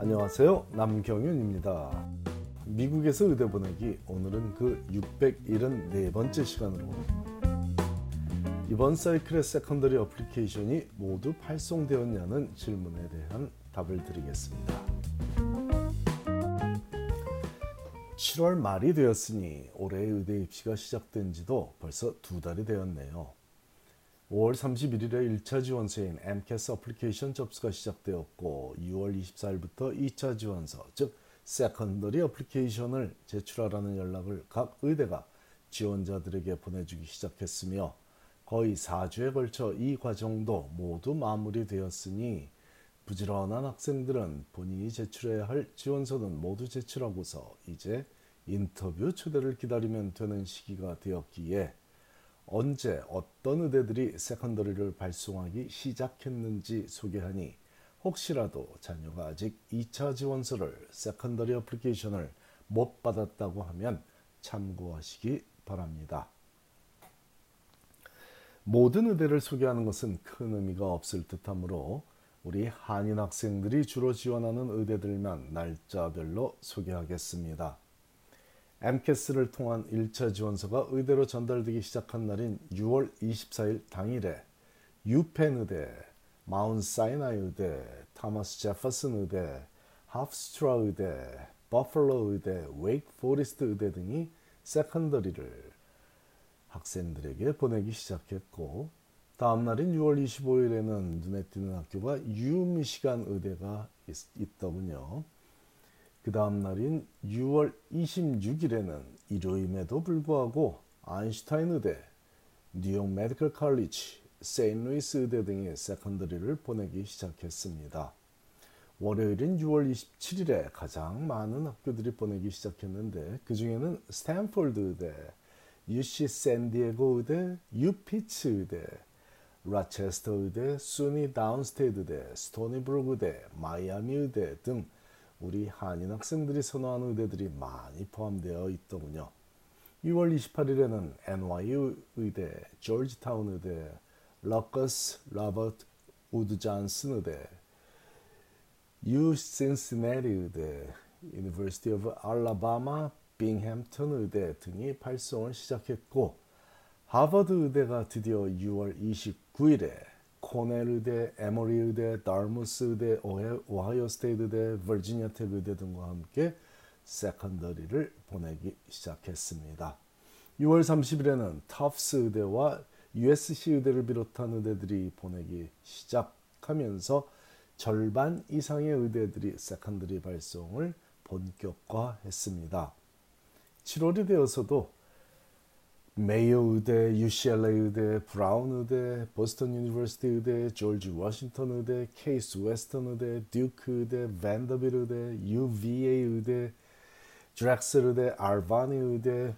안녕하세요. 남경윤입니다. 미국에서 의대 보내기 오늘은 그 674번째 시간으로 이번 사이클의 secondary application이 모두 발송되었냐는 질문에 대한 답을 드리겠습니다. 7월 말이 되었으니 올해 의대 입시가 시작된 지도 벌써 두 달이 되었네요. 5월 31일에 1차 지원서인 AMCAS application 접수가 시작되었고 6월 24일부터 2차 지원서 즉 secondary application을 제출하라는 연락을 각 의대가 지원자들에게 보내주기 시작했으며 거의 4주에 걸쳐 이 과정도 모두 마무리되었으니 부지런한 학생들은 본인이 제출해야 할 지원서는 모두 제출하고서 이제 인터뷰 초대를 기다리면 되는 시기가 되었기에 언제 어떤 의대들이 secondary를 발송하기 시작했는지 소개하니 혹시라도 자녀가 아직 2차 지원서를 secondary application을 못 받았다고 하면 참고하시기 바랍니다. 모든 의대를 소개하는 것은 큰 의미가 없을 듯하므로 우리 한인 학생들이 주로 지원하는 의대들만 날짜별로 소개하겠습니다. AMCAS를 통한 1차 지원서가 의대로 전달되기 시작한 날인 6월 24일 당일에 유펜 의대, 마운 사이나이 의대, 타머스 제퍼슨 의대, 하프스트라 의대, 버펄로 의대, 웨이크 포리스트 의대 등이 secondary를 학생들에게 보내기 시작했고 다음 날인 6월 25일에는 눈에 띄는 학교가 유미시건 의대가 있, 더군요. 그 다음 날인 6월 26일에는 일요일임에도 불구하고 아인슈타인 의대, 뉴욕 메디컬 칼리지, 세인루이스 의대 등이 secondary를 보내기 시작했습니다. 월요일인 6월 27일에 가장 많은 학교들이 보내기 시작했는데 그 중에는 스탠포드 의대, UC 샌디에고 의대, 유피츠 의대, 라체스터 의대, 수니 다운스테이드 의대, 스토니브룩 의대, 마이애미 의대 등 우리 한인 학생들이 선호하는 의대들이 많이 포함되어 있더군요. 6월 28일에는 NYU 의대, 조지타운 의대, 러커스 라버트 우드 잔슨 의대, U 신시내리 의대, University of Alabama 빙햄턴 의대 등이 발송을 시작했고 하버드 의대가 드디어 6월 29일에 코넬 의대, 에머리 의대, 다트머스 의대, 오하이오 스테이트 의대, 버지니아 텍 의대 등과 함께 secondary를 보내기 시작했습니다. 6월 30일에는 터프스 의대와 USC 의대를 비롯한 의대들이 보내기 시작하면서 절반 이상의 의대들이 secondary 발송을 본격화했습니다. 7월이 되어서도 메이요 의대, UCLA 의대, 브라운 의대, Boston University 의대, 조지 워싱턴 의대, 케이스 웨스턴 의대, 듀크 의대, 밴더빌트 의대, UVA 의대, 드렉셀 의대, 알바니 의대,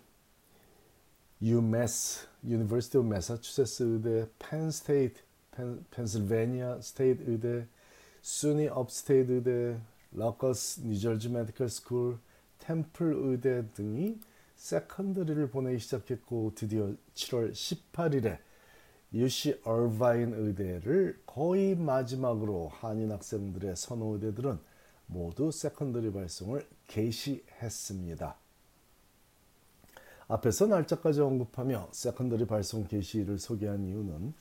UMass, University of Massachusetts 의대, Penn State, Pennsylvania State 의대, SUNY Upstate 의대, Rutgers New Jersey Medical School, 템플 의대 등이 secondary를 보내기 시작했고 드디어 7월 18일에 UC 얼바인 의대를 거의 마지막으로 한인 학생들의 선호 의대들은 모두 secondary 발송을 개시했습니다. 앞에서 날짜까지 언급하며 secondary 발송 개시를 소개한 이유는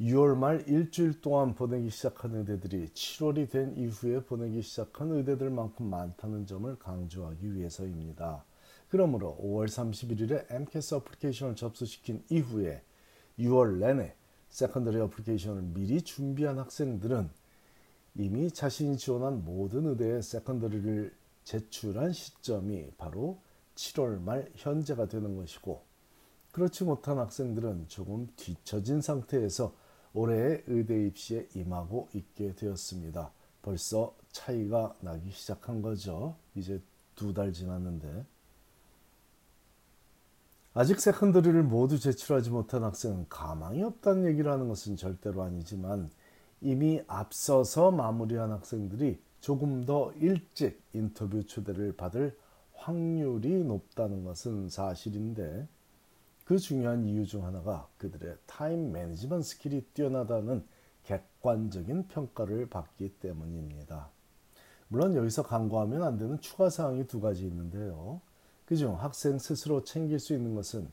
6월 말 일주일 동안 보내기 시작한 의대들이 7월이 된 이후에 보내기 시작한 의대들만큼 많다는 점을 강조하기 위해서입니다. 그러므로 5월 31일에 MCAS 어플리케이션을 접수시킨 이후에 6월 내내 secondary application을 미리 준비한 학생들은 이미 자신이 지원한 모든 의대의 secondary를 제출한 시점이 바로 7월 말 현재가 되는 것이고 그렇지 못한 학생들은 조금 뒤처진 상태에서 올해의 의대 입시에 임하고 있게 되었습니다. 벌써 차이가 나기 시작한 거죠. 이제 두 달 지났는데. 아직 secondary를 모두 제출하지 못한 학생은 가망이 없다는 얘기를 하는 것은 절대로 아니지만 이미 앞서서 마무리한 학생들이 조금 더 일찍 인터뷰 초대를 받을 확률이 높다는 것은 사실인데 그 중요한 이유 중 하나가 그들의 time management skill이 뛰어나다는 객관적인 평가를 받기 때문입니다. 물론 여기서 간과하면 안 되는 추가 사항이 두 가지 있는데요. 그중 학생 스스로 챙길 수 있는 것은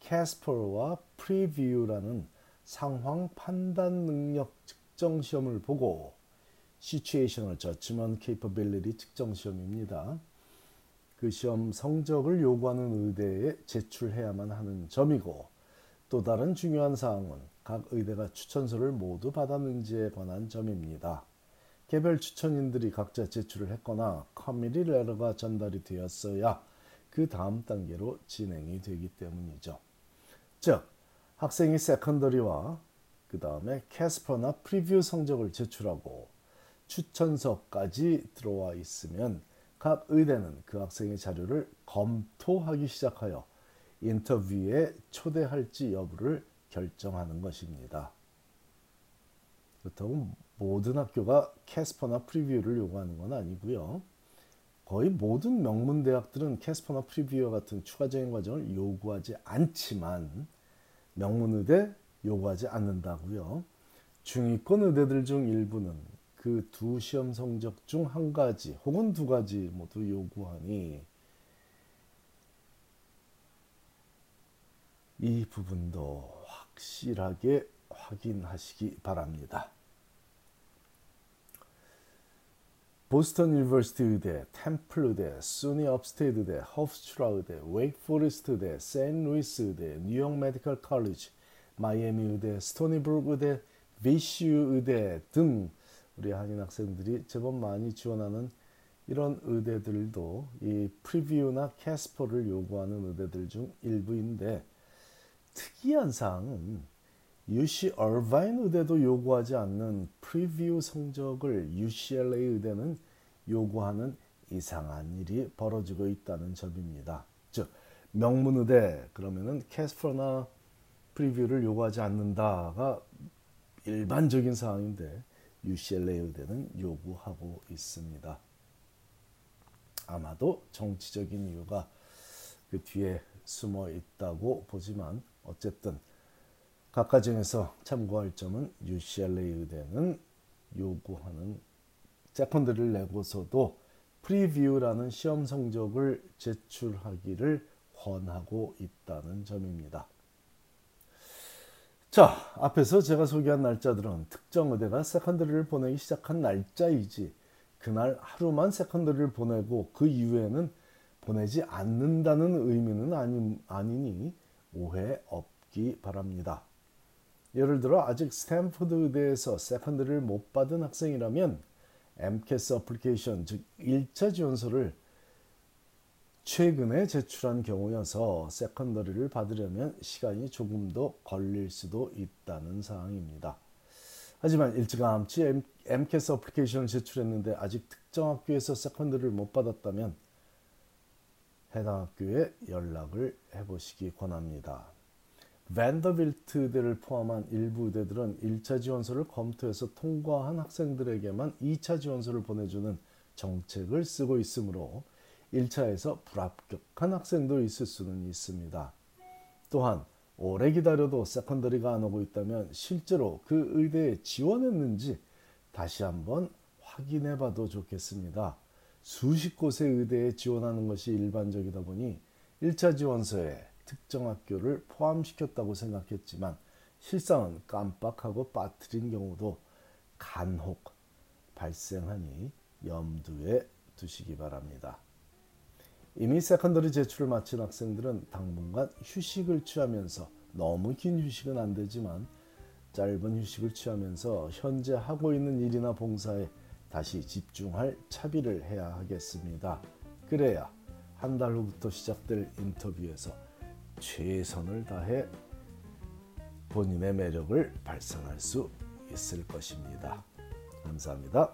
CASPer와 PREview라는 상황 판단 능력 측정 시험을 보고 Situational Judgment Capability 측정 시험입니다. 그 시험 성적을 요구하는 의대에 제출해야만 하는 점이고 또 다른 중요한 사항은 각 의대가 추천서를 모두 받았는지에 관한 점입니다. 개별 추천인들이 각자 제출을 했거나 커미리 레터가 전달이 되었어야 그 다음 단계로 진행이 되기 때문이죠. 즉 학생이 secondary와 그 다음에 CASPer나 PREview 성적을 제출하고 추천서까지 들어와 있으면 각 의대는 그 학생의 자료를 검토하기 시작하여 인터뷰에 초대할지 여부를 결정하는 것입니다. 그렇다고 모든 학교가 CASPer나 PREview를 요구하는 건 아니고요. 거의 모든 명문 대학들은 CASPer나 PREview와 같은 추가적인 과정을 요구하지 않지만 명문 의대 요구하지 않는다고요. 중위권 의대들 중 일부는 그 두 시험 성적 중 한 가지 혹은 두 가지 모두 요구하니 이 부분도 확실하게 확인하시기 바랍니다. Boston University 의대, 템플 의대, SUNY Upstate 의대, 호프스트라 의대, 웨이크포레스트 의대, 세인트루이스 의대, New York Medical College, 마이애미 의대, 스토니브룩 의대, VCU 의대 등 우리 한인 학생들이 제법 많이 지원하는 이런 의대들도 이 PREview나 CASPer를 요구하는 의대들 중 일부인데 특이한 사항은 UC 얼바인 의대도 요구하지 않는 PREview 성적을 UCLA 의대는 요구하는 이상한 일이 벌어지고 있다는 점입니다. 즉 명문 의대 그러면은 CASPer나 PREview를 요구하지 않는다가 일반적인 사항인데 UCLA 의대는 요구하고 있습니다. 아마도 정치적인 이유가 그 뒤에 숨어 있다고 보지만 어쨌든 각 과정에서 참고할 점은 UCLA 의대는 요구하는 secondary를 내고서도 PREview라는 시험 성적을 제출하기를 권하고 있다는 점입니다. 자, 앞에서 제가 소개한 날짜들은 특정 의대가 secondary를 보내기 시작한 날짜이지 그날 하루만 secondary를 보내고 그 이후에는 보내지 않는다는 의미는 아니, 아니니 오해 없기 바랍니다. 예를 들어 아직 스탠포드 의대에서 secondary를 못 받은 학생이라면 AMCAS application 즉 1차 지원서를 최근에 제출한 경우여서 secondary를 받으려면 시간이 조금 더 걸릴 수도 있다는 사항입니다. 하지만 일찌감치 MCAS 어플리케이션을 제출했는데 아직 특정 학교에서 secondary를 못 받았다면 해당 학교에 연락을 해보시기 권합니다. 밴더빌트 의대를 포함한 일부 의대들은 1차 지원서를 검토해서 통과한 학생들에게만 2차 지원서를 보내주는 정책을 쓰고 있으므로 1차에서 불합격한 학생도 있을 수는 있습니다. 또한 오래 기다려도 세컨더리가 안 오고 있다면 실제로 그 의대에 지원했는지 다시 한번 확인해 봐도 좋겠습니다. 수십 곳의 의대에 지원하는 것이 일반적이다 보니 1차 지원서에 특정 학교를 포함시켰다고 생각했지만 실상은 깜빡하고 빠뜨린 경우도 간혹 발생하니 염두에 두시기 바랍니다. 이미 secondary 제출을 마친 학생들은 당분간 휴식을 취하면서 너무 긴 휴식은 안 되지만 짧은 휴식을 취하면서 현재 하고 있는 일이나 봉사에 다시 집중할 차비를 해야 하겠습니다. 그래야 한 달 후부터 시작될 인터뷰에서 최선을 다해 본인의 매력을 발산할 수 있을 것입니다. 감사합니다.